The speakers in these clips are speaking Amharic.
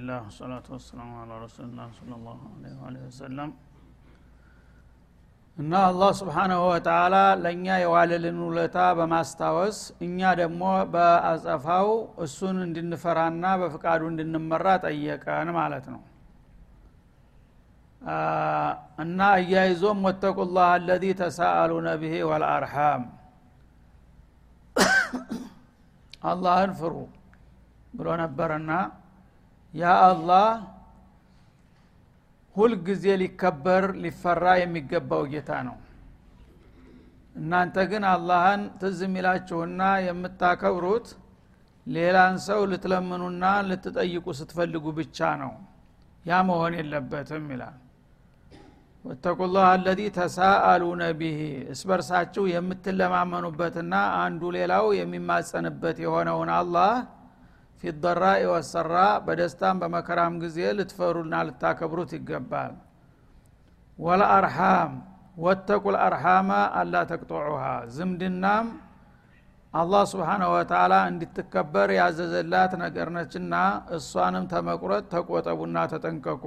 ብስሚላህ ወልሐምዱሊላህ ወሰላቱ ወሰላሙ አላ ረሱልላህ ስለ ላሁ ወሰለም እና አላህ ስብሓናሁ ወተላ ለእኛ የዋለልን ውለታ በማስታወስ እኛ ደግሞ በአጸፋው እሱን እንድንፈራና በፍቃዱ እንድንመራ ጠየቀን ማለት ነው። እና እያይዞም ወተቁላህ አለዚ ተሳአሉነ ብሄ ወልአርሃም አላህን ፍሩ ብሎ ነበርና ያ አላህ ሁልጊዜ ሊከበር ሊፈራ የሚገባው ጌታ ነው። እናንተ ግን አላህን ትዝ የሚላችሁና የምታከብሩት ሌላን ሰው ልትለምኑና ልትጠይቁ ስትፈልጉ ብቻ ነው። ያ መሆን የለበትም ይላል። ወተቁላህ አለዚ ተሳአሉነ ቢሂ እስበርሳችሁ የምትለማመኑበትና አንዱ ሌላው የሚማጸንበት የሆነውን አላህ ፊደራኢ ወሰራ በደስታም በመከራም ጊዜ ልትፈሩና ልታከብሩት ይገባል። ወለአርሃም ወተቁ ልአርሃማ አላ ተቅጦዑሃ ዝምድናም አላህ ስብሓናሁ ወተላ እንድትከበር ያዘዘላት ነገር ነችና እሷንም ተመቁረጥ ተቆጠቡና ተጠንቀቁ።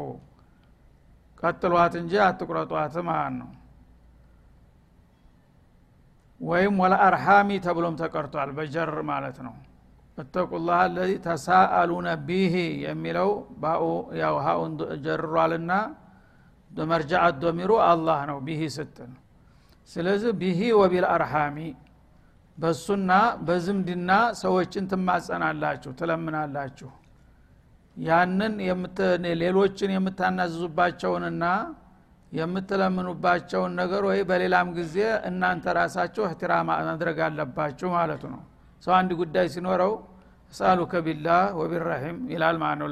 ቀጥሏት እንጂ አትቁረጧት ማለት ነው። ወይም ወለአርሃሚ ተብሎም ተቀርቷል በጀር ማለት ነው እተቁላህ አለዚ ተሳአሉነ ቢሂ የሚለው ባኡ ያው ሀኡን ጀርሯልና መርጃአት ዶሚሩ አላህ ነው ቢሂ ስትል ስለዚህ ቢሂ ወቢል አርሃሚ በሱና በዝምድና ሰዎችን ትማጸናላችሁ ትለምናላችሁ። ያንን ሌሎችን የምታናዝዙባቸውንና የምትለምኑባቸውን ነገር ወይ በሌላም ጊዜ እናንተ ራሳችሁ እህትራ ማድረግ አለባችሁ ማለቱ ነው ሰው አንድ ጉዳይ ሲኖረው እሳሉከ ቢላህ ወቢራሂም ይላል ማለት ነው።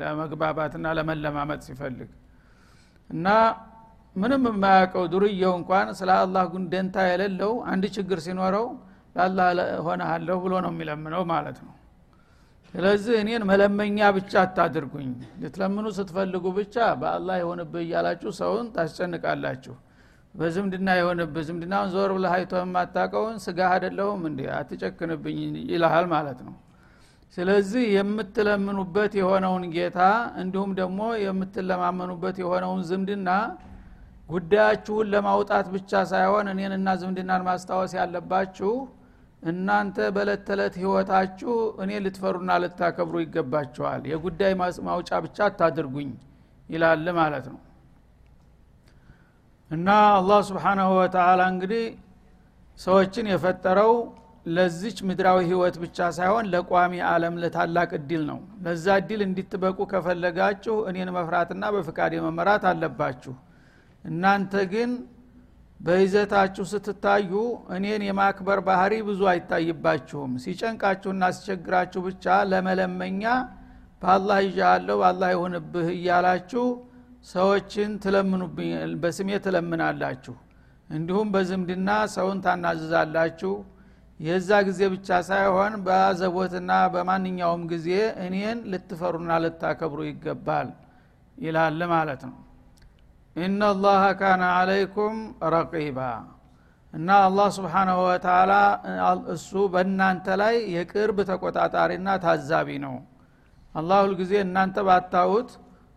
ለመግባባትና ለመለማመጥ ሲፈልግ እና ምንም የማያውቀው ዱርየው እንኳን ስለ አላህ ጉንደንታ የሌለው አንድ ችግር ሲኖረው ለአላህ ሆነሃለሁ ብሎ ነው የሚለምነው ማለት ነው። ስለዚህ እኔን መለመኛ ብቻ አታድርጉኝ። ልትለምኑ ስትፈልጉ ብቻ በአላህ የሆንብህ እያላችሁ ሰውን ታስጨንቃላችሁ በዝምድና የሆንብህ ዝምድናውን ዞር ብለህ አይቶ የማታቀውን ስጋ አደለሁም እንዲ አትጨክንብኝ ይልሃል ማለት ነው። ስለዚህ የምትለምኑበት የሆነውን ጌታ እንዲሁም ደግሞ የምትለማመኑበት የሆነውን ዝምድና ጉዳያችሁን ለማውጣት ብቻ ሳይሆን እኔንና ዝምድናን ማስታወስ ያለባችሁ እናንተ በለት ተዕለት ህይወታችሁ እኔ ልትፈሩና ልታከብሩ ይገባችኋል። የጉዳይ ማውጫ ብቻ አታድርጉኝ ይላል ማለት ነው እና አላህ ስብሓናሁ ወተላ እንግዲህ ሰዎችን የፈጠረው ለዚች ምድራዊ ህይወት ብቻ ሳይሆን ለቋሚ አለም ለታላቅ እድል ነው። ለዛ እድል እንዲትበቁ ከፈለጋችሁ እኔን መፍራትና በፍቃድ መመራት አለባችሁ። እናንተ ግን በይዘታችሁ ስትታዩ እኔን የማክበር ባህሪ ብዙ አይታይባችሁም። ሲጨንቃችሁና ሲቸግራችሁ ብቻ ለመለመኛ በአላህ ይዣለሁ በአላህ ይሁንብህ እያላችሁ ሰዎችን ትለምኑብኝ በስሜ ትለምናላችሁ። እንዲሁም በዝምድና ሰውን ታናዝዛላችሁ። የዛ ጊዜ ብቻ ሳይሆን በአዘቦትና በማንኛውም ጊዜ እኔን ልትፈሩና ልታከብሩ ይገባል ይላል ማለት ነው። ኢናላሀ ካነ አለይኩም ረቂባ። እና አላህ ስብሓናሁ ወተላ እሱ በእናንተ ላይ የቅርብ ተቆጣጣሪና ታዛቢ ነው። አላህ ሁልጊዜ እናንተ ባታውት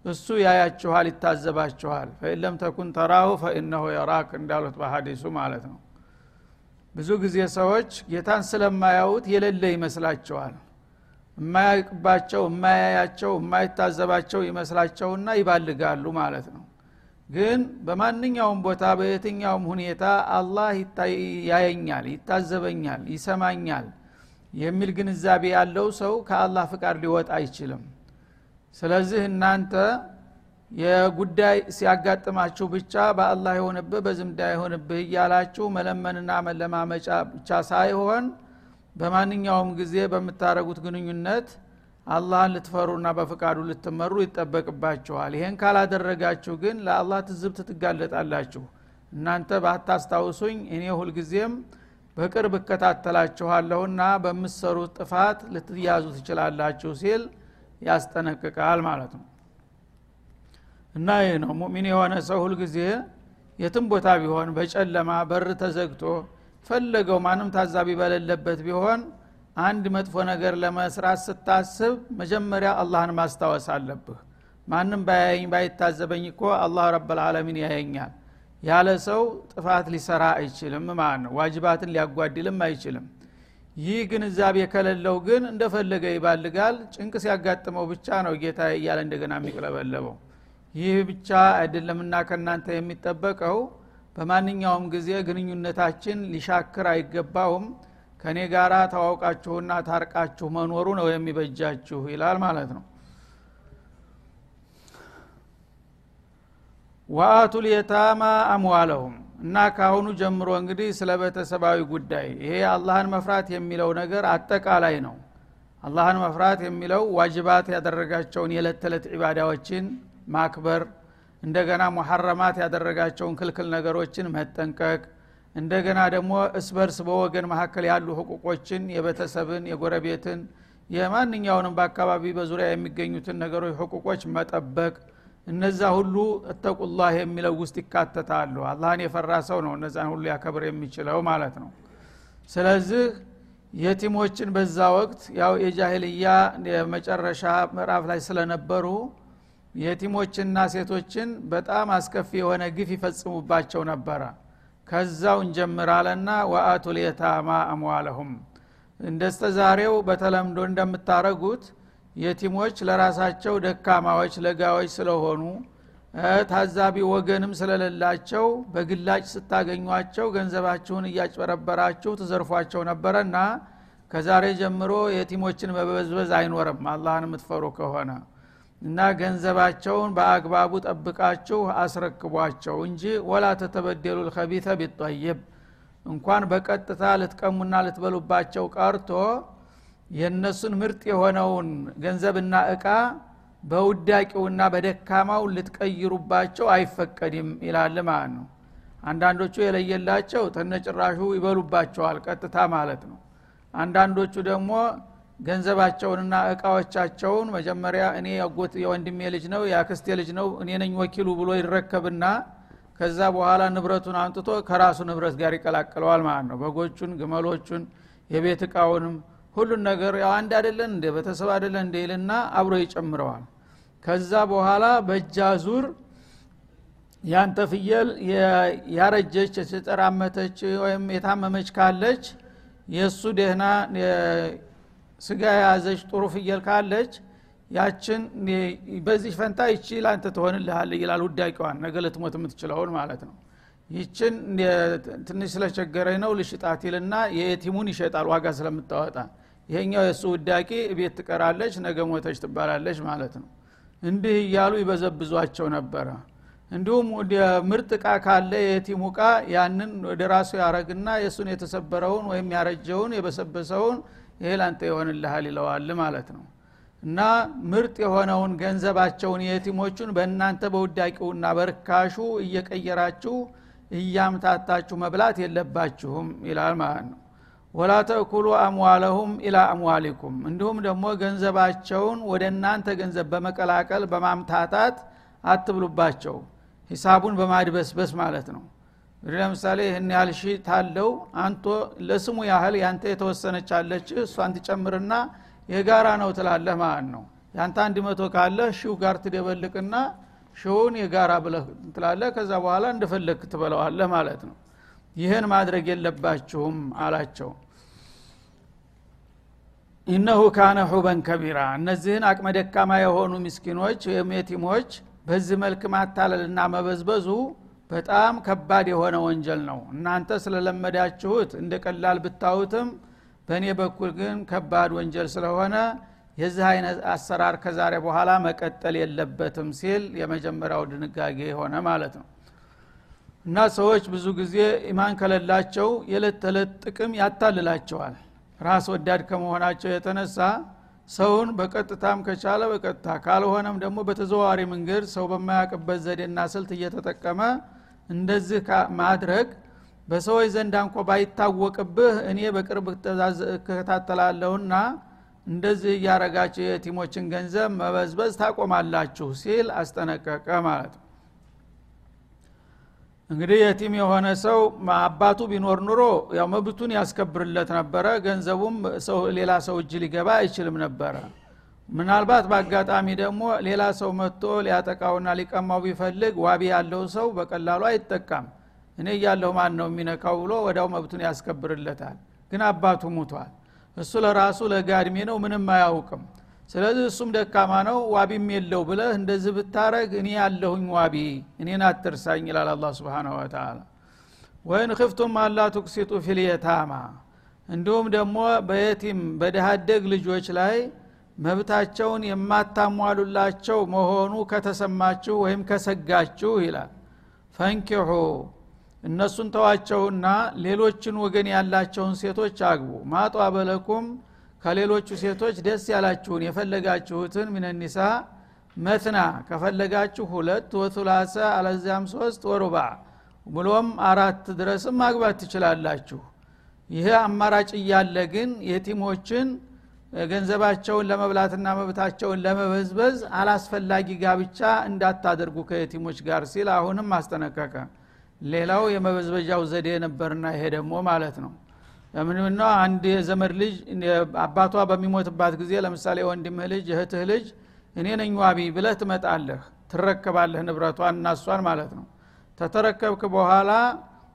እሱ ያያችኋል ይታዘባችኋል። ፈኢለም ተኩን ተራሁ ፈኢነሁ የራክ እንዳሉት በሀዲሱ ማለት ነው። ብዙ ጊዜ ሰዎች ጌታን ስለማያዩት የሌለ ይመስላቸዋል። የማያቅባቸው የማያያቸው የማይታዘባቸው ይመስላቸውና ይባልጋሉ ማለት ነው። ግን በማንኛውም ቦታ በየትኛውም ሁኔታ አላህ ያየኛል ይታዘበኛል ይሰማኛል የሚል ግንዛቤ ያለው ሰው ከአላህ ፍቃድ ሊወጣ አይችልም ስለዚህ እናንተ የጉዳይ ሲያጋጥማችሁ ብቻ በአላህ የሆንብህ በዝምዳ የሆንብህ እያላችሁ መለመንና መለማመጫ ብቻ ሳይሆን በማንኛውም ጊዜ በምታደረጉት ግንኙነት አላህን ልትፈሩና በፍቃዱ ልትመሩ ይጠበቅባችኋል። ይሄን ካላደረጋችሁ ግን ለአላህ ትዝብት ትጋለጣላችሁ። እናንተ ባታስታውሱኝ እኔ ሁልጊዜም በቅርብ እከታተላችኋለሁና በምሰሩት ጥፋት ልትያዙ ትችላላችሁ ሲል ያስጠነቅቃል ማለት ነው። እና ይህ ነው ሙሚን የሆነ ሰው ሁልጊዜ የትም ቦታ ቢሆን በጨለማ በር ተዘግቶ ፈለገው ማንም ታዛቢ በሌለበት ቢሆን አንድ መጥፎ ነገር ለመስራት ስታስብ መጀመሪያ አላህን ማስታወስ አለብህ። ማንም ባያየኝ ባይታዘበኝ እኮ አላህ ረብልዓለሚን ያየኛል። ያለ ሰው ጥፋት ሊሰራ አይችልም ማለት ነው። ዋጅባትን ሊያጓድልም አይችልም ይህ ግንዛቤ ከሌለው ግን እንደፈለገ ይባልጋል። ጭንቅ ሲያጋጥመው ብቻ ነው ጌታ እያለ እንደገና የሚቅለበለበው። ይህ ብቻ አይደለምና ከእናንተ የሚጠበቀው። በማንኛውም ጊዜ ግንኙነታችን ሊሻክር አይገባውም። ከእኔ ጋር ተዋውቃችሁና ታርቃችሁ መኖሩ ነው የሚበጃችሁ ይላል ማለት ነው። ወአቱ ልየታማ አምዋለሁም እና ካሁኑ ጀምሮ እንግዲህ ስለ ቤተሰባዊ ጉዳይ ይሄ አላህን መፍራት የሚለው ነገር አጠቃላይ ነው። አላህን መፍራት የሚለው ዋጅባት ያደረጋቸውን የዕለት ተዕለት ዒባዳዎችን ማክበር እንደገና ሙሐረማት ያደረጋቸውን ክልክል ነገሮችን መጠንቀቅ እንደገና ደግሞ እስበርስ በወገን መካከል ያሉ ህቁቆችን የቤተሰብን የጎረቤትን የማንኛውንም በአካባቢ በዙሪያ የሚገኙትን ነገሮች ህቁቆች መጠበቅ እነዛ ሁሉ እተቁላህ የሚለው ውስጥ ይካተታሉ። አላህን የፈራ ሰው ነው እነዛን ሁሉ ያከብር የሚችለው ማለት ነው። ስለዚህ የቲሞችን በዛ ወቅት ያው የጃሂልያ የመጨረሻ ምዕራፍ ላይ ስለነበሩ የቲሞችና ሴቶችን በጣም አስከፊ የሆነ ግፍ ይፈጽሙባቸው ነበረ። ከዛው እንጀምራለና ወአቱ ልየታማ አምዋለሁም። እንደስተ ዛሬው በተለምዶ እንደምታረጉት የቲሞች ለራሳቸው ደካማዎች ለጋዎች ስለሆኑ ታዛቢ ወገንም ስለሌላቸው በግላጭ ስታገኟቸው ገንዘባችሁን እያጭበረበራችሁ ትዘርፏቸው ነበረና ከዛሬ ጀምሮ የቲሞችን መበዝበዝ አይኖርም። አላህን የምትፈሩ ከሆነ እና ገንዘባቸውን በአግባቡ ጠብቃችሁ አስረክቧቸው እንጂ ወላ ተተበደሉ ልከቢተ ቢጠይብ እንኳን በቀጥታ ልትቀሙና ልትበሉባቸው ቀርቶ የእነሱን ምርጥ የሆነውን ገንዘብና እቃ በውዳቂውና በደካማው ልትቀይሩባቸው አይፈቀድም ይላል ማለት ነው። አንዳንዶቹ የለየላቸው ተነጭራሹ ይበሉባቸዋል ቀጥታ ማለት ነው። አንዳንዶቹ ደግሞ ገንዘባቸውንና እቃዎቻቸውን መጀመሪያ እኔ ያጎት የወንድሜ ልጅ ነው የአክስቴ ልጅ ነው እኔ ወኪሉ ብሎ ይረከብና ከዛ በኋላ ንብረቱን አምጥቶ ከራሱ ንብረት ጋር ይቀላቅለዋል ማለት ነው። በጎቹን ግመሎቹን የቤት እቃውንም ሁሉን ነገር ያው አንድ አይደለን እንደ ቤተሰብ አይደለን እንደ ይልና አብሮ ይጨምረዋል። ከዛ በኋላ በእጃ ዙር ያንተ ፍየል ያረጀች የተጠራመተች ወይም የታመመች ካለች የእሱ ደህና ስጋ የያዘች ጥሩ ፍየል ካለች ያችን በዚህ ፈንታ ይቺ ላንተ ትሆንልሃል ይላል ውዳቂዋን። ነገ ልትሞት የምትችለውን ማለት ነው ይችን ትንሽ ስለቸገረኝ ነው ልሽጣት ይልና የየቲሙን ይሸጣል ዋጋ ስለምታወጣ። ይሄኛው የእሱ ውዳቂ ቤት ትቀራለች ነገ ሞተች ትባላለች ማለት ነው። እንዲህ እያሉ ይበዘብዟቸው ነበረ። እንዲሁም ምርጥ እቃ ካለ የቲሙ እቃ ያንን ወደ ራሱ ያረግና የእሱን የተሰበረውን ወይም ያረጀውን የበሰበሰውን ይሄ ላንተ ይሆንልሃል ይለዋል ማለት ነው። እና ምርጥ የሆነውን ገንዘባቸውን የቲሞቹን በእናንተ በውዳቂውና በርካሹ እየቀየራችሁ እያምታታችሁ መብላት የለባችሁም ይላል ማለት ነው። ወላ ተእኩሉ አምዋለሁም ኢላ አምዋሊኩም። እንዲሁም ደግሞ ገንዘባቸውን ወደ እናንተ ገንዘብ በመቀላቀል በማምታታት አትብሉባቸው። ሂሳቡን በማድበስበስ ማለት ነው። እንግዲህ ለምሳሌ ይህን ያህል ሺ ታለው አንቶ ለስሙ ያህል ያንተ የተወሰነች አለች እሷን ትጨምርና የጋራ ነው ትላለህ ማለት ነው። ያንተ አንድ መቶ ካለ ሺው ጋር ትደበልቅና ሺውን የጋራ ብለህ ትላለህ ከዛ በኋላ እንደፈለግ ትበለዋለህ ማለት ነው። ይህን ማድረግ የለባችሁም አላቸው። ኢነሁ ካነ ሑበን ከቢራ እነዚህን አቅመ ደካማ የሆኑ ምስኪኖች ወይም የቲሞች በዚህ መልክ ማታለልና መበዝበዙ በጣም ከባድ የሆነ ወንጀል ነው። እናንተ ስለለመዳችሁት እንደ ቀላል ብታዩትም በእኔ በኩል ግን ከባድ ወንጀል ስለሆነ የዚህ አይነት አሰራር ከዛሬ በኋላ መቀጠል የለበትም ሲል የመጀመሪያው ድንጋጌ የሆነ ማለት ነው። እና ሰዎች ብዙ ጊዜ ኢማን ከሌላቸው የዕለት ተዕለት ጥቅም ያታልላቸዋል። ራስ ወዳድ ከመሆናቸው የተነሳ ሰውን በቀጥታም ከቻለ በቀጥታ ካልሆነም ደግሞ በተዘዋዋሪ መንገድ ሰው በማያቅበት ዘዴና ስልት እየተጠቀመ እንደዚህ ማድረግ በሰዎች ዘንድ እንኳ ባይታወቅብህ እኔ በቅርብ እከታተላለሁና እንደዚህ እያረጋቸው የቲሞችን ገንዘብ መበዝበዝ ታቆማላችሁ ሲል አስጠነቀቀ ማለት ነው። እንግዲህ የቲም የሆነ ሰው አባቱ ቢኖር ኑሮ ያው መብቱን ያስከብርለት ነበረ ገንዘቡም ሌላ ሰው እጅ ሊገባ አይችልም ነበረ። ምናልባት በአጋጣሚ ደግሞ ሌላ ሰው መጥቶ ሊያጠቃውና ሊቀማው ቢፈልግ ዋቢ ያለው ሰው በቀላሉ አይጠቃም። እኔ እያለሁ ማን ነው የሚነካው ብሎ ወዳው መብቱን ያስከብርለታል። ግን አባቱ ሙቷል እሱ ለራሱ ለጋ እድሜ ነው ምንም አያውቅም። ስለዚህ እሱም ደካማ ነው ዋቢም የለው ብለህ እንደዚህ ብታረግ እኔ ያለሁኝ ዋቢ እኔን አትርሳኝ ይላል አላ ስብን ወተላ ወይን ክፍቱም አላ ቱቅሲጡ ፊልየታማ እንዲሁም ደግሞ በየቲም በደሃደግ ልጆች ላይ መብታቸውን የማታሟሉላቸው መሆኑ ከተሰማችሁ ወይም ከሰጋችሁ ይላል። ፈንኪሑ እነሱን ተዋቸውና ሌሎችን ወገን ያላቸውን ሴቶች አግቡ። ማጧ በለኩም ከሌሎቹ ሴቶች ደስ ያላችሁን የፈለጋችሁትን ሚነኒሳ መትና ከፈለጋችሁ ሁለት ወቱላሰ አለዚያም ሶስት ወሩባ ብሎም አራት ድረስም ማግባት ትችላላችሁ። ይህ አማራጭ እያለ ግን የቲሞችን ገንዘባቸውን ለመብላትና መብታቸውን ለመበዝበዝ አላስፈላጊ ጋብቻ እንዳታደርጉ ከየቲሞች ጋር ሲል አሁንም አስጠነቀቀ ሌላው የመበዝበዣው ዘዴ ነበርና ይሄ ደግሞ ማለት ነው። ለምንምና አንድ የዘመድ ልጅ አባቷ በሚሞትባት ጊዜ ለምሳሌ ወንድምህ ልጅ እህትህ ልጅ እኔ ነኝ ዋቢ ብለህ ትመጣለህ ትረከባለህ ንብረቷን እናሷን ማለት ነው። ተተረከብክ በኋላ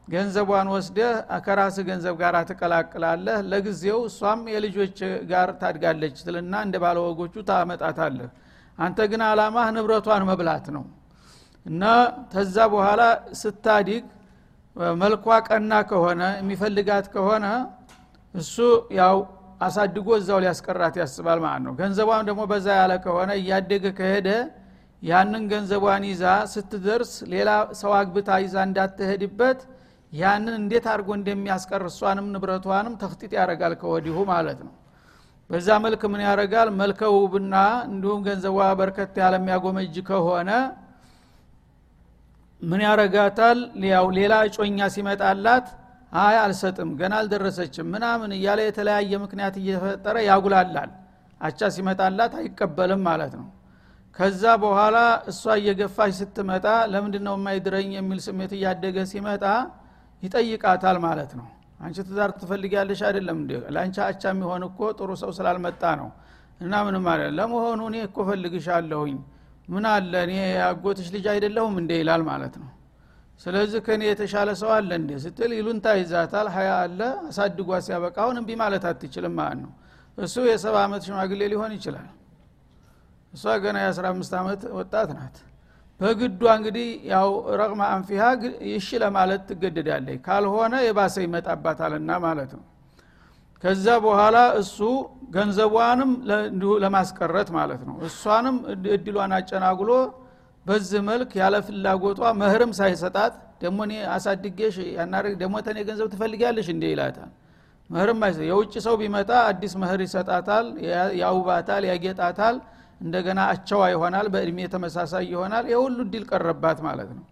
ገንዘቧን ወስደህ ከራስ ገንዘብ ጋር ትቀላቅላለህ። ለጊዜው እሷም የልጆች ጋር ታድጋለች ትልና እንደ ባለወጎቹ ታመጣታለህ። አንተ ግን አላማህ ንብረቷን መብላት ነው እና ተዛ በኋላ ስታዲግ መልኳ ቀና ከሆነ የሚፈልጋት ከሆነ እሱ ያው አሳድጎ እዛው ሊያስቀራት ያስባል ማለት ነው። ገንዘቧም ደግሞ በዛ ያለ ከሆነ እያደገ ከሄደ ያንን ገንዘቧን ይዛ ስትደርስ ሌላ ሰው አግብታ ይዛ እንዳትሄድበት ያንን እንዴት አድርጎ እንደሚያስቀር እሷንም ንብረቷንም ተክጢጥ ያደርጋል ከወዲሁ ማለት ነው። በዛ መልክ ምን ያደርጋል? መልከ ውብና እንዲሁም ገንዘቧ በርከት ያለ የሚያጎመጅ ከሆነ ምን ያረጋታል? ያው ሌላ እጮኛ ሲመጣላት አይ አልሰጥም ገና አልደረሰችም ምናምን እያለ የተለያየ ምክንያት እየፈጠረ ያጉላላል። አቻ ሲመጣላት አይቀበልም ማለት ነው። ከዛ በኋላ እሷ እየገፋች ስትመጣ ለምንድ ነው የማይድረኝ የሚል ስሜት እያደገ ሲመጣ ይጠይቃታል ማለት ነው። አንቺ ትዳር ትፈልጊያለሽ አይደለም እንዲ ለአንቺ አቻ የሚሆን እኮ ጥሩ ሰው ስላልመጣ ነው። እና ምንም አለ ለመሆኑ እኔ እኮ ፈልግሻለሁኝ ምን አለ? እኔ ያጎትሽ ልጅ አይደለሁም እንደ ይላል ማለት ነው። ስለዚህ ከእኔ የተሻለ ሰው አለ እንዴ? ስትል ይሉንታ ይዛታል። ሀያ አለ። አሳድጓ ሲያበቃ አሁን እምቢ ማለት አትችልም ማለት ነው። እሱ የሰባ ዓመት ሽማግሌ ሊሆን ይችላል። እሷ ገና የአስራ አምስት ዓመት ወጣት ናት። በግዷ እንግዲህ ያው ረቅማ አንፊሃ ይሽ ለማለት ትገደዳለች። ካልሆነ የባሰ ይመጣባታልና ማለት ነው። ከዛ በኋላ እሱ ገንዘቧንም ለማስቀረት ማለት ነው። እሷንም እድሏን አጨናጉሎ በዚህ መልክ ያለ ፍላጎቷ መህርም ሳይሰጣት ደግሞ እኔ አሳድጌሽ ያናረግ ደግሞ ተኔ ገንዘብ ትፈልጊያለሽ እንዴ ይላታል። መህርም አይሰ የውጭ ሰው ቢመጣ አዲስ መህር ይሰጣታል ያውባታል ያጌጣታል እንደገና አቸዋ ይሆናል በእድሜ ተመሳሳይ ይሆናል። የሁሉ እድል ቀረባት ማለት ነው።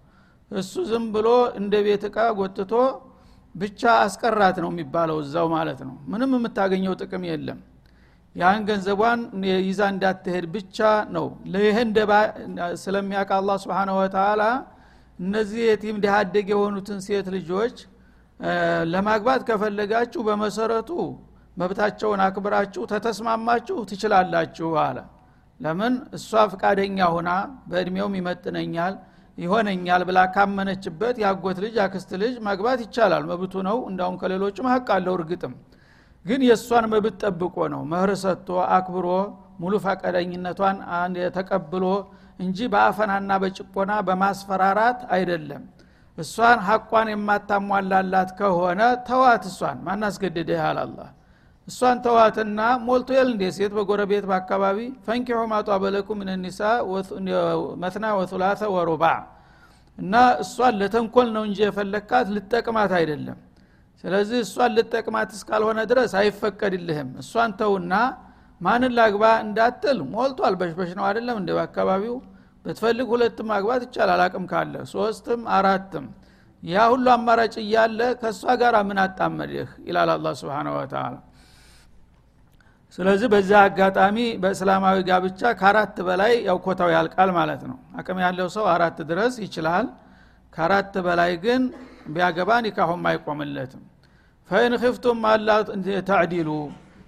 እሱ ዝም ብሎ እንደ ቤት እቃ ጎትቶ ብቻ አስቀራት ነው የሚባለው እዛው ማለት ነው። ምንም የምታገኘው ጥቅም የለም ያን ገንዘቧን ይዛ እንዳትሄድ ብቻ ነው። ይህ እንደባ ስለሚያውቅ አላ ስብን ወተላ እነዚህ የቲም ድሃደግ የሆኑትን ሴት ልጆች ለማግባት ከፈለጋችሁ በመሰረቱ መብታቸውን አክብራችሁ ተተስማማችሁ ትችላላችሁ አለ። ለምን? እሷ ፍቃደኛ ሁና በእድሜውም ይመጥነኛል ይሆነኛል ብላ ካመነችበት ያጎት ልጅ አክስት ልጅ ማግባት ይቻላል። መብቱ ነው። እንዳውም ከሌሎቹም ሀቅ አለው እርግጥም ግን የእሷን መብት ጠብቆ ነው። መህር ሰጥቶ አክብሮ ሙሉ ፈቃደኝነቷን ተቀብሎ እንጂ በአፈናና በጭቆና በማስፈራራት አይደለም። እሷን ሀቋን የማታሟላላት ከሆነ ተዋት እሷን። ማናስገድደ ያህል እሷን ተዋትና ሞልቶ የል እንዴ? ሴት በጎረቤት በአካባቢ ፈንኪሑ ማጧ በለኩ ምን ኒሳ መትና ወቱላተ ወሩባ። እና እሷን ለተንኮል ነው እንጂ የፈለግካት ልጠቅማት አይደለም ስለዚህ እሷን ልጠቅማት እስካልሆነ ድረስ አይፈቀድልህም። እሷን ተውና ማንን ላግባ እንዳትል ሞልቷል። በሽበሽ ነው አይደለም እንደ በአካባቢው ብትፈልግ ሁለትም ማግባት ይቻላል። አቅም ካለ ሶስትም አራትም ያ ሁሉ አማራጭ እያለ ከእሷ ጋር ምን አጣመድህ? ይላል አላ ስብን ወተላ ስለዚህ በዛ አጋጣሚ በእስላማዊ ጋብቻ ከአራት በላይ ያው ኮታው ያልቃል ማለት ነው። አቅም ያለው ሰው አራት ድረስ ይችላል። ከአራት በላይ ግን ቢያገባ ኒካሁም አይቆምለትም ፈኢን ክፍቱም አላ ተዕዲሉ።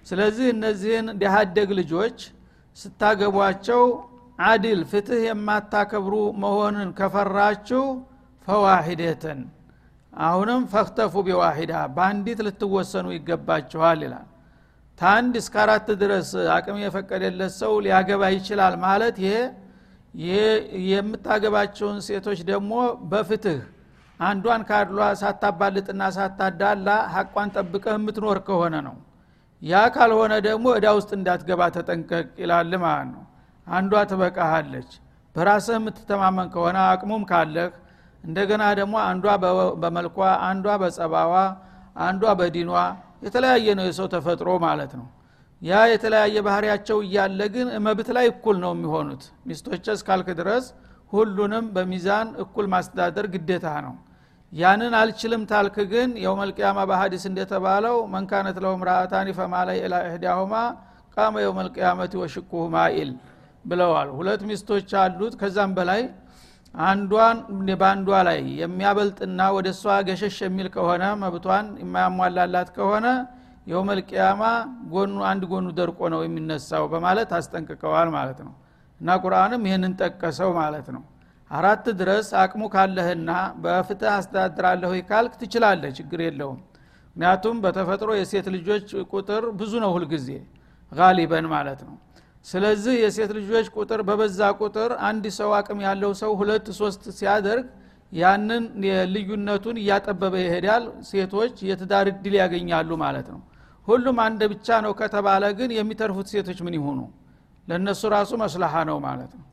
ስለዚህ እነዚህን ዲሃደግ ልጆች ስታገቧቸው አዲል ፍትህ የማታከብሩ መሆንን ከፈራችሁ ፈዋሂደትን አሁንም ፈክተፉ ቢዋሂዳ በአንዲት ልትወሰኑ ይገባችኋል ይላል። ታንድ እስከ አራት ድረስ አቅም የፈቀደለት ሰው ሊያገባ ይችላል ማለት ይሄ የምታገባቸውን ሴቶች ደግሞ በፍትህ አንዷን ካድሏ ሳታባልጥና ሳታዳላ ሀቋን ጠብቀህ የምትኖር ከሆነ ነው። ያ ካልሆነ ደግሞ እዳ ውስጥ እንዳትገባ ተጠንቀቅ ይላል ማለት ነው። አንዷ ትበቃሃለች። በራስህ የምትተማመን ከሆነ አቅሙም ካለህ እንደገና ደግሞ አንዷ በመልኳ አንዷ በጸባዋ አንዷ በዲኗ የተለያየ ነው የሰው ተፈጥሮ ማለት ነው። ያ የተለያየ ባህሪያቸው እያለ ግን መብት ላይ እኩል ነው የሚሆኑት። ሚስቶች እስካልክ ድረስ ሁሉንም በሚዛን እኩል ማስተዳደር ግዴታ ነው ያንን አልችልም ታልክ ግን የውመልቅያማ በሀዲስ እንደተባለው መንካነት ለው ምራአታኒ ፈማላይ ኢላ እህዳሁማ ቃመ የውመልቅያመቲ ወሽኩሁ ማኢል ብለዋል። ሁለት ሚስቶች አሉት። ከዛም በላይ አንዷን በአንዷ ላይ የሚያበልጥና ወደ እሷ ገሸሽ የሚል ከሆነ መብቷን የማያሟላላት ከሆነ የውመልቅያማ ጎኑ አንድ ጎኑ ደርቆ ነው የሚነሳው በማለት አስጠንቅቀዋል ማለት ነው። እና ቁርአንም ይህንን ጠቀሰው ማለት ነው አራት ድረስ አቅሙ ካለህና በፍትህ አስተዳድራለሁ ካልክ ትችላለህ ችግር የለውም። ምክንያቱም በተፈጥሮ የሴት ልጆች ቁጥር ብዙ ነው ሁልጊዜ ጋሊበን ማለት ነው። ስለዚህ የሴት ልጆች ቁጥር በበዛ ቁጥር አንድ ሰው አቅም ያለው ሰው ሁለት ሶስት ሲያደርግ ያንን ልዩነቱን እያጠበበ ይሄዳል። ሴቶች የትዳር እድል ያገኛሉ ማለት ነው። ሁሉም አንድ ብቻ ነው ከተባለ ግን የሚተርፉት ሴቶች ምን ይሆኑ ለእነሱ ራሱ መስላሃ ነው ማለት ነው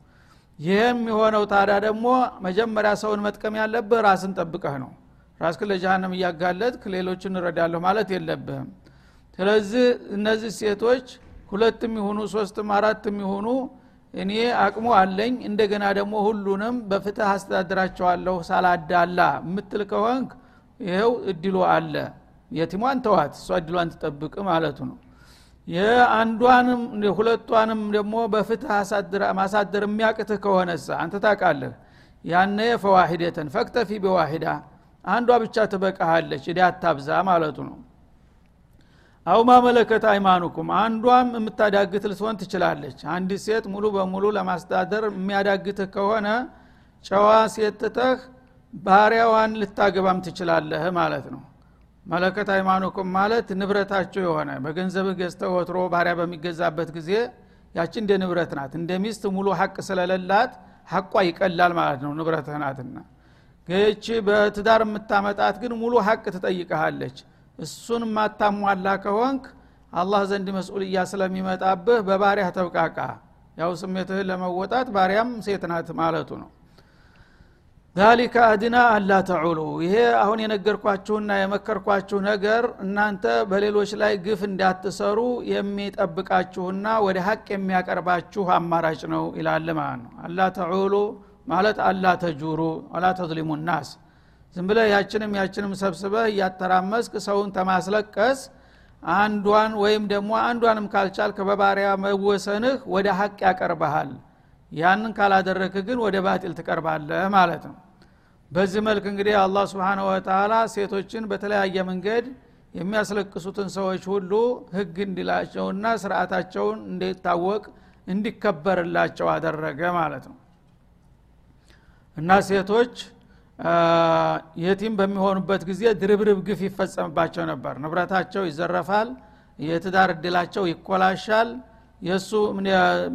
ይህም የሆነው ታዲያ ደግሞ መጀመሪያ ሰውን መጥቀም ያለብህ ራስን ጠብቀህ ነው። ራስክን ለጃሃንም እያጋለጥክ ሌሎችን እረዳለሁ ማለት የለብህም። ስለዚህ እነዚህ ሴቶች ሁለትም ይሁኑ ሶስትም አራትም ይሁኑ እኔ አቅሙ አለኝ እንደገና ደግሞ ሁሉንም በፍትህ አስተዳድራቸዋለሁ ሳላዳላ የምትል ከሆንክ ይኸው እድሉ አለ። የቲሟን ተዋት እሷ እድሏን ትጠብቅ ማለቱ ነው የአንዷንም ሁለቷንም ደግሞ በፍትህ ማሳደር የሚያቅትህ ከሆነሳ አንተ ታቃለህ ያነ ፈዋሂደተን ፈክተፊ በዋሂዳ አንዷ ብቻ ትበቃሃለች እዳ አታብዛ ማለቱ ነው። አው ማመለከት አይማኑኩም አንዷም የምታዳግት ልትሆን ትችላለች። አንድ ሴት ሙሉ በሙሉ ለማስተዳደር የሚያዳግትህ ከሆነ ጨዋ ሴት ትተህ ልታገባም ትችላለህ ማለት ነው መለከት ሃይማኖኩም ማለት ንብረታቸው የሆነ በገንዘብህ ገዝተ ወትሮ ባሪያ በሚገዛበት ጊዜ ያቺ እንደ ንብረት ናት። እንደ ሚስት ሙሉ ሀቅ ስለሌላት ሀቋ ይቀላል ማለት ነው ንብረትህ ናትና። ይቺ በትዳር የምታመጣት ግን ሙሉ ሀቅ ትጠይቀሃለች እሱን ማታሟላ ከሆንክ አላህ ዘንድ መስኡልያ ስለሚመጣብህ በባሪያ ተብቃቃ። ያው ስሜትህን ለመወጣት ባሪያም ሴት ናት ማለቱ ነው ዛሊከ አድና አላ ተዑሉ ይሄ አሁን የነገርኳችሁና የመከርኳችሁ ነገር እናንተ በሌሎች ላይ ግፍ እንዳትሰሩ የሚጠብቃችሁና ወደ ሀቅ የሚያቀርባችሁ አማራጭ ነው ይላል ማለት ነው። አላ ተዑሉ ማለት አላ ተጁሩ አላ ተዝሊሙ ናስ። ዝም ብለ ያችንም ያችንም ሰብስበህ እያተራመስክ ሰውን ተማስለቀስ አንዷን ወይም ደግሞ አንዷንም ካልቻልክ በባሪያ መወሰንህ ወደ ሀቅ ያቀርበሃል ያንን ካላደረክ ግን ወደ ባጢል ትቀርባለህ ማለት ነው። በዚህ መልክ እንግዲህ አላህ ስብንሁ ወተላ ሴቶችን በተለያየ መንገድ የሚያስለቅሱትን ሰዎች ሁሉ ህግ እንዲላቸውና ስርአታቸውን እንዲታወቅ እንዲከበርላቸው አደረገ ማለት ነው። እና ሴቶች የቲም በሚሆኑበት ጊዜ ድርብርብ ግፍ ይፈጸምባቸው ነበር። ንብረታቸው ይዘረፋል የትዳር እድላቸው ይኮላሻል የእሱ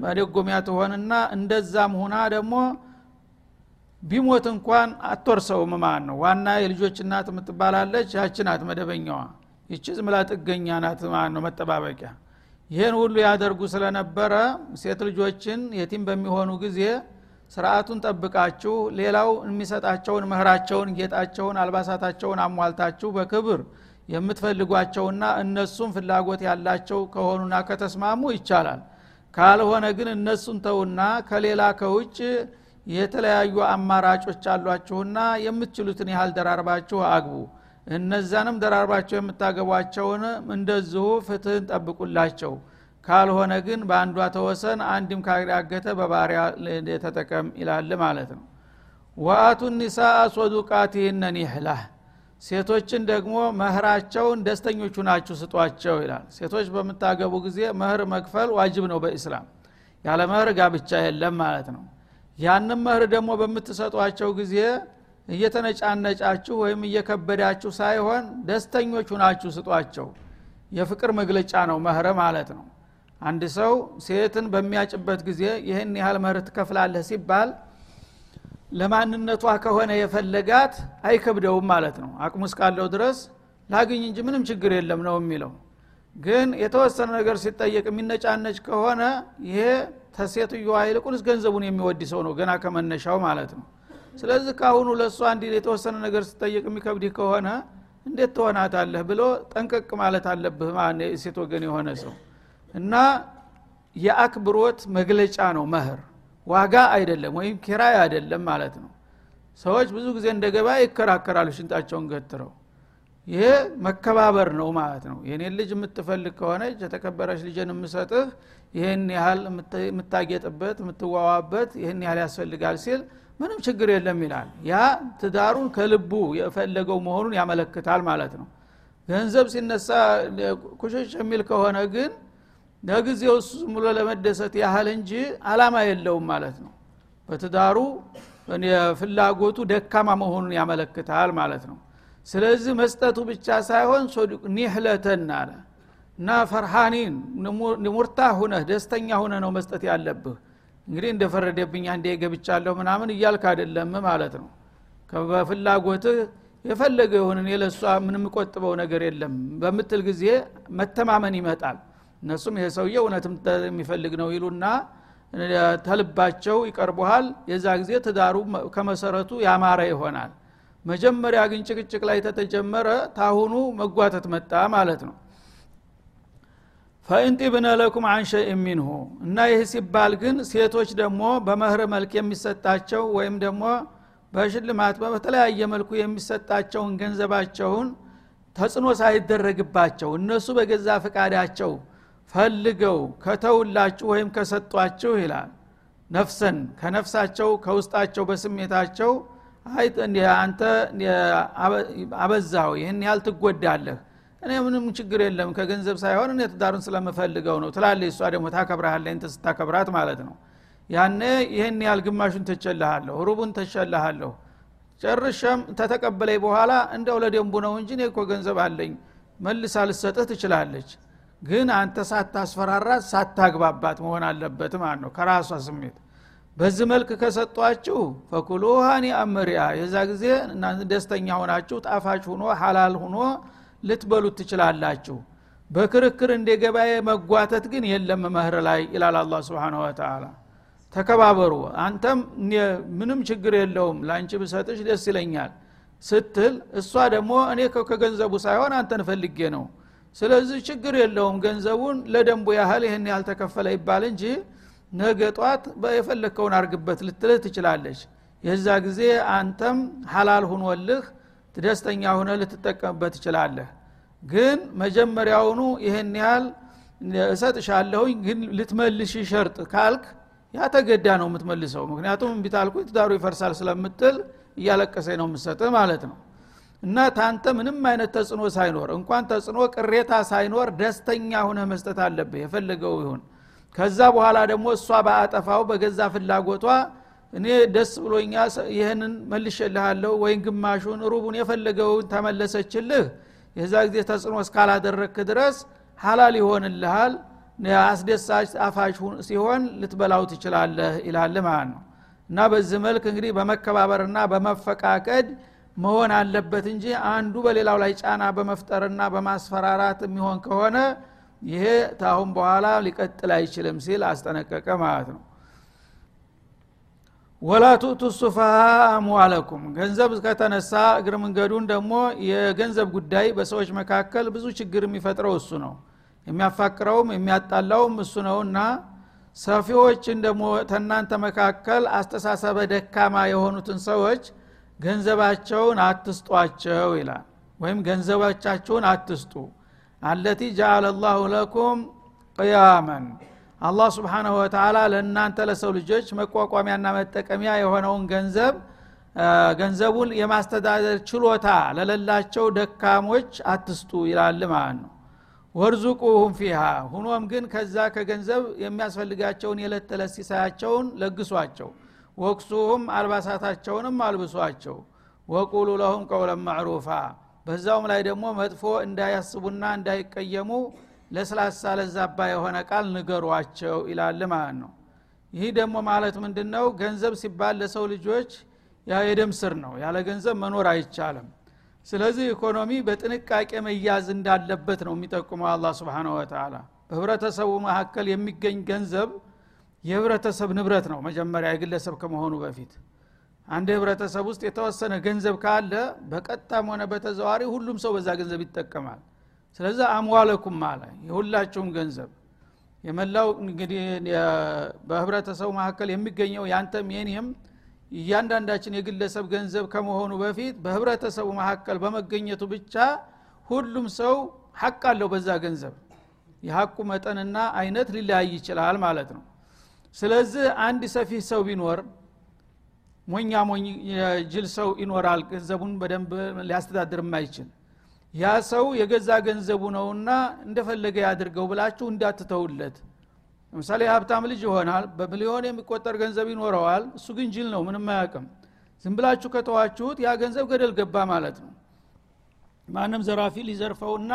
መደጎሚያ ትሆንና እንደዛም ሁና ደግሞ ቢሞት እንኳን አትወርሰውም ማለት ነው። ዋና የልጆች እናት የምትባላለች ያች ናት መደበኛዋ። ይቺ ዝምላ ጥገኛ ናት ማለት ነው መጠባበቂያ። ይህን ሁሉ ያደርጉ ስለነበረ ሴት ልጆችን የቲም በሚሆኑ ጊዜ ስርአቱን ጠብቃችሁ ሌላው የሚሰጣቸውን ምህራቸውን ጌጣቸውን አልባሳታቸውን አሟልታችሁ በክብር የምትፈልጓቸውና እነሱም ፍላጎት ያላቸው ከሆኑና ከተስማሙ ይቻላል። ካልሆነ ግን እነሱን ተውና ከሌላ ከውጭ የተለያዩ አማራጮች አሏችሁና የምትችሉትን ያህል ደራርባችሁ አግቡ። እነዛንም ደራርባቸው የምታገቧቸውን እንደዚሁ ፍትህን ጠብቁላቸው። ካልሆነ ግን በአንዷ ተወሰን አንድም ካጋገተ በባሪያ ተጠቀም ይላል ማለት ነው። ወአቱ ኒሳአ ሶዱቃቲህነ ኒህላህ ሴቶችን ደግሞ መህራቸውን ደስተኞቹ ናችሁ ስጧቸው ይላል። ሴቶች በምታገቡ ጊዜ መህር መክፈል ዋጅብ ነው በኢስላም። ያለ መህር ጋብቻ የለም ማለት ነው። ያንም መህር ደግሞ በምትሰጧቸው ጊዜ እየተነጫነጫችሁ ወይም እየከበዳችሁ ሳይሆን ደስተኞቹ ናችሁ ስጧቸው። የፍቅር መግለጫ ነው መህረ ማለት ነው። አንድ ሰው ሴትን በሚያጭበት ጊዜ ይህን ያህል መህር ትከፍላለህ ሲባል ለማንነቷ ከሆነ የፈለጋት አይከብደውም ማለት ነው። አቅሙ እስካለው ድረስ ላግኝ እንጂ ምንም ችግር የለም ነው የሚለው። ግን የተወሰነ ነገር ሲጠየቅ የሚነጫነጭ ከሆነ ይሄ ተሴትዮዋ ይልቁንስ ገንዘቡን የሚወድ ሰው ነው ገና ከመነሻው ማለት ነው። ስለዚህ ካሁኑ ለእሷ አንድ የተወሰነ ነገር ሲጠየቅ የሚከብድህ ከሆነ እንዴት ትሆናታለህ ብሎ ጠንቀቅ ማለት አለብህ ሴት ወገን የሆነ ሰው። እና የአክብሮት መግለጫ ነው መህር ዋጋ አይደለም ወይም ኪራይ አይደለም ማለት ነው። ሰዎች ብዙ ጊዜ እንደ ገበያ ይከራከራሉ ሽንጣቸውን ገትረው። ይሄ መከባበር ነው ማለት ነው። የኔን ልጅ የምትፈልግ ከሆነ የተከበረች ልጅን የምሰጥህ ይህን ያህል የምታጌጥበት የምትዋዋበት ይህን ያህል ያስፈልጋል ሲል ምንም ችግር የለም ይላል። ያ ትዳሩን ከልቡ የፈለገው መሆኑን ያመለክታል ማለት ነው። ገንዘብ ሲነሳ ኩሽሽ የሚል ከሆነ ግን ለጊዜው እሱ ብሎ ለመደሰት ያህል እንጂ አላማ የለውም ማለት ነው። በትዳሩ ፍላጎቱ ደካማ መሆኑን ያመለክታል ማለት ነው። ስለዚህ መስጠቱ ብቻ ሳይሆን ኒህለተን አለ። እና ፈርሃኒን ሙርታ ሁነህ ደስተኛ ሁነ ነው መስጠት ያለብህ። እንግዲህ እንደፈረደብኝ አንዴ ገብቻለሁ ምናምን እያልክ አይደለም ማለት ነው። በፍላጎትህ የፈለገ የሆን እኔ ለእሷ ምንም ቆጥበው ነገር የለም በምትል ጊዜ መተማመን ይመጣል እነሱም ይሄ ሰውዬ እውነትም የሚፈልግ ነው ይሉና ተልባቸው ይቀርቡሃል። የዛ ጊዜ ትዳሩ ከመሰረቱ ያማረ ይሆናል። መጀመሪያ ግን ጭቅጭቅ ላይ ተተጀመረ ታሁኑ መጓተት መጣ ማለት ነው። ፈኢንጢብነ ለኩም አንሸይ ሚንሁ እና ይህ ሲባል ግን ሴቶች ደግሞ በመህር መልክ የሚሰጣቸው ወይም ደግሞ በሽልማት በተለያየ መልኩ የሚሰጣቸውን ገንዘባቸውን ተጽዕኖ ሳይደረግባቸው እነሱ በገዛ ፍቃዳቸው ፈልገው ከተውላችሁ ወይም ከሰጧችሁ ይላል። ነፍሰን ከነፍሳቸው ከውስጣቸው በስሜታቸው አይ አንተ አበዛው ይህን ያህል ትጎዳለህ እኔ ምንም ችግር የለም ከገንዘብ ሳይሆን እኔ ትዳሩን ስለምፈልገው ነው ትላለ እሷ ደግሞ ታከብረሃለ እንተ ስታከብራት ማለት ነው። ያነ ይህን ያህል ግማሹን ተቸልሃለሁ ሩቡን ተቸልሃለሁ ጨርሸም ተተቀበለኝ በኋላ እንደው ለደንቡ ነው እንጂ እኔ እኮ ገንዘብ አለኝ መልሳ ልሰጥህ ትችላለች ግን አንተ ሳታስፈራራት ሳታግባባት መሆን አለበት ማለት ነው። ከራሷ ስሜት በዚህ መልክ ከሰጧችሁ ፈኩሉ ሃኒ የዛ ጊዜ ደስተኛ ሆናችሁ ጣፋጭ ሁኖ ሀላል ሁኖ ልትበሉት ትችላላችሁ። በክርክር እንደ ገበያ መጓተት ግን የለም መህር ላይ ይላል አላ ስብን ወተላ ተከባበሩ። አንተም ምንም ችግር የለውም ለአንቺ ብሰጥሽ ደስ ይለኛል ስትል እሷ ደግሞ እኔ ከገንዘቡ ሳይሆን አንተን ፈልጌ ነው ስለዚህ ችግር የለውም ገንዘቡን ለደንቡ ያህል ይህን ያህል ተከፈለ ይባል እንጂ ነገ ጧት የፈለግከውን አርግበት ልትልህ ትችላለች። የዛ ጊዜ አንተም ሀላል ሁኖልህ ደስተኛ ሁነ ልትጠቀምበት ትችላለህ። ግን መጀመሪያውኑ ይህን ያህል እሰጥሻለሁኝ ግን ልትመልሽ ሸርጥ ካልክ ያ ተገዳ ነው የምትመልሰው። ምክንያቱም እምቢታልኩ ትዳሩ ይፈርሳል ስለምትል እያለቀሰኝ ነው የምሰጥህ ማለት ነው እና ታንተ ምንም አይነት ተጽዕኖ ሳይኖር እንኳን ተጽዕኖ ቅሬታ ሳይኖር ደስተኛ ሁነ መስጠት አለብህ የፈለገው ይሁን። ከዛ በኋላ ደግሞ እሷ በአጠፋው በገዛ ፍላጎቷ እኔ ደስ ብሎኛ ይህንን መልሸልሃለሁ ወይም ግማሹን ሩቡን የፈለገውን ተመለሰችልህ የዛ ጊዜ ተጽዕኖ እስካላደረክ ድረስ ሀላል ይሆንልሃል አስደሳች አፋሽ ሲሆን ልትበላው ትችላለህ ይላል ማለት ነው። እና በዚህ መልክ እንግዲህ በመከባበርና በመፈቃቀድ መሆን አለበት እንጂ አንዱ በሌላው ላይ ጫና በመፍጠርና በማስፈራራት የሚሆን ከሆነ ይሄ ታሁን በኋላ ሊቀጥል አይችልም ሲል አስጠነቀቀ ማለት ነው። ወላ ቱቱ ሱፋሃ አምዋለኩም። ገንዘብ ከተነሳ እግር መንገዱን ደግሞ የገንዘብ ጉዳይ በሰዎች መካከል ብዙ ችግር የሚፈጥረው እሱ ነው። የሚያፋቅረውም የሚያጣላውም እሱ ነውና ሰፊዎችን ደግሞ ተናንተ መካከል አስተሳሰበ ደካማ የሆኑትን ሰዎች ገንዘባቸውን አትስጧቸው ይላል። ወይም ገንዘቦቻችሁን አትስጡ። አለቲ ጃአለ ላሁ ለኩም ቅያመን አላህ ስብሓናሁ ወተላ ለእናንተ ለሰው ልጆች መቋቋሚያና መጠቀሚያ የሆነውን ገንዘብ ገንዘቡን የማስተዳደር ችሎታ ለሌላቸው ደካሞች አትስጡ ይላል ማለት ነው። ወርዙቁሁም ፊሃ። ሁኖም ግን ከዛ ከገንዘብ የሚያስፈልጋቸውን የዕለት ተዕለት ሲሳያቸውን ለግሷቸው ወቅሱሁም አልባሳታቸውንም አልብሷቸው። ወቁሉ ለሁም ቀውለን ማዕሩፋ በዛውም ላይ ደግሞ መጥፎ እንዳያስቡና እንዳይቀየሙ ለስላሳ ለዛባ የሆነ ቃል ንገሯቸው ይላል ማለት ነው። ይህ ደግሞ ማለት ምንድን ነው ገንዘብ ሲባል ለሰው ልጆች የደም ስር ነው። ያለ ገንዘብ መኖር አይቻልም። ስለዚህ ኢኮኖሚ በጥንቃቄ መያዝ እንዳለበት ነው የሚጠቁመው አላ ስብን ወተላ በህብረተሰቡ መካከል የሚገኝ ገንዘብ የህብረተሰብ ንብረት ነው መጀመሪያ የግለሰብ ከመሆኑ በፊት። አንድ ህብረተሰብ ውስጥ የተወሰነ ገንዘብ ካለ በቀጥታም ሆነ በተዘዋሪ ሁሉም ሰው በዛ ገንዘብ ይጠቀማል። ስለዚህ አምዋለኩም አለ የሁላችሁም ገንዘብ። የመላው እንግዲህ በህብረተሰቡ መካከል የሚገኘው ያንተም የኔም እያንዳንዳችን የግለሰብ ገንዘብ ከመሆኑ በፊት በህብረተሰቡ መካከል በመገኘቱ ብቻ ሁሉም ሰው ሐቅ አለው በዛ ገንዘብ። የሐቁ መጠንና አይነት ሊለያይ ይችላል ማለት ነው ስለዚህ አንድ ሰፊ ሰው ቢኖር ሞኛ ሞኝ ጅል ሰው ይኖራል ገንዘቡን በደንብ ሊያስተዳድር የማይችል ያ ሰው የገዛ ገንዘቡ ነውና እንደፈለገ ያድርገው ብላችሁ እንዳትተውለት። ለምሳሌ ሀብታም ልጅ ይሆናል በሚሊዮን የሚቆጠር ገንዘብ ይኖረዋል እሱ ግን ጅል ነው ምንም አያውቅም። ዝም ብላችሁ ከተዋችሁት ያ ገንዘብ ገደል ገባ ማለት ነው። ማንም ዘራፊ ሊዘርፈውና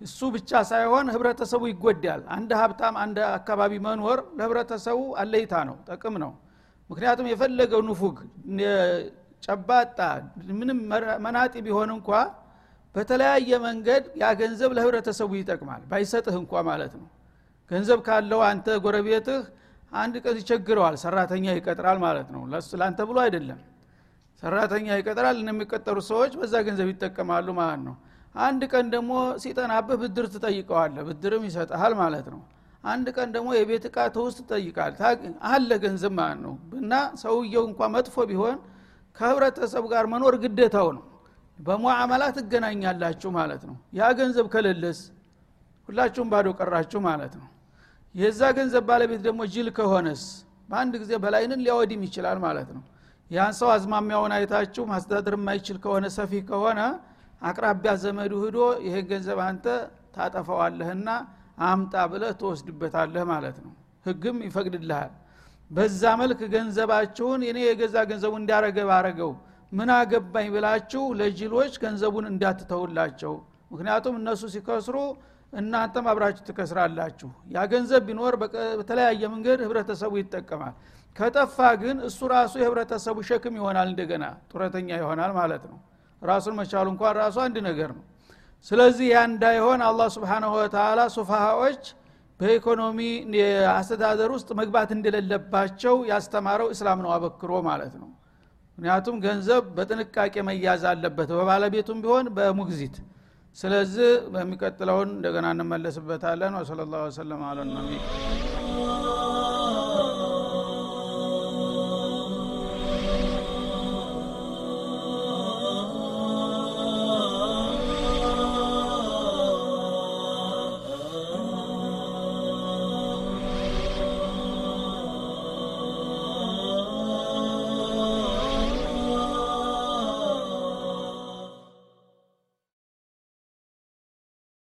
እሱ ብቻ ሳይሆን ህብረተሰቡ ይጎዳል። አንድ ሀብታም አንድ አካባቢ መኖር ለህብረተሰቡ አለይታ ነው ጠቅም ነው። ምክንያቱም የፈለገው ንፉግ ጨባጣ ምንም መናጢ ቢሆን እንኳ በተለያየ መንገድ ያ ገንዘብ ለህብረተሰቡ ይጠቅማል። ባይሰጥህ እንኳ ማለት ነው። ገንዘብ ካለው አንተ ጎረቤትህ አንድ ቀን ይቸግረዋል ሰራተኛ ይቀጥራል ማለት ነው። ለአንተ ብሎ አይደለም። ሰራተኛ ይቀጥራል የሚቀጠሩ ሰዎች በዛ ገንዘብ ይጠቀማሉ ማለት ነው አንድ ቀን ደግሞ ሲጠናብህ ብድር ትጠይቀዋለ ብድርም ይሰጠሃል ማለት ነው። አንድ ቀን ደግሞ የቤት እቃ ትውስጥ ትጠይቃል። አለ ገንዘብ ማለት ነው። እና ሰውየው እንኳ መጥፎ ቢሆን ከህብረተሰቡ ጋር መኖር ግዴታው ነው። በሙዓመላ ትገናኛላችሁ ማለት ነው። ያ ገንዘብ ከሌለስ? ሁላችሁም ባዶ ቀራችሁ ማለት ነው። የዛ ገንዘብ ባለቤት ደግሞ ጅል ከሆነስ? በአንድ ጊዜ በላይንን ሊያወድም ይችላል ማለት ነው። ያን ሰው አዝማሚያውን አይታችሁ ማስተዳደር የማይችል ከሆነ ሰፊ ከሆነ አቅራቢያ ዘመዱ ህዶ ይሄን ገንዘብ አንተ ታጠፈዋለህና አምጣ ብለህ ትወስድበታለህ ማለት ነው። ህግም ይፈቅድልሃል። በዛ መልክ ገንዘባችሁን እኔ የገዛ ገንዘቡ እንዳረገ ባረገው ምን አገባኝ ብላችሁ ለጅሎች ገንዘቡን እንዳትተውላቸው። ምክንያቱም እነሱ ሲከስሩ እናንተም አብራችሁ ትከስራላችሁ። ያ ገንዘብ ቢኖር በተለያየ መንገድ ህብረተሰቡ ይጠቀማል። ከጠፋ ግን እሱ ራሱ የህብረተሰቡ ሸክም ይሆናል እንደገና ጡረተኛ ይሆናል ማለት ነው ራሱን መቻሉ እንኳን ራሱ አንድ ነገር ነው። ስለዚህ ያ እንዳይሆን አላህ ስብሓናሁ ወተላ ሱፋሃዎች በኢኮኖሚ አስተዳደር ውስጥ መግባት እንደሌለባቸው ያስተማረው እስላም ነው አበክሮ ማለት ነው። ምክንያቱም ገንዘብ በጥንቃቄ መያዝ አለበት በባለቤቱም ቢሆን በሙግዚት። ስለዚህ በሚቀጥለውን እንደገና እንመለስበታለን። ወሰለ ላሁ ወሰለም አለ ነቢ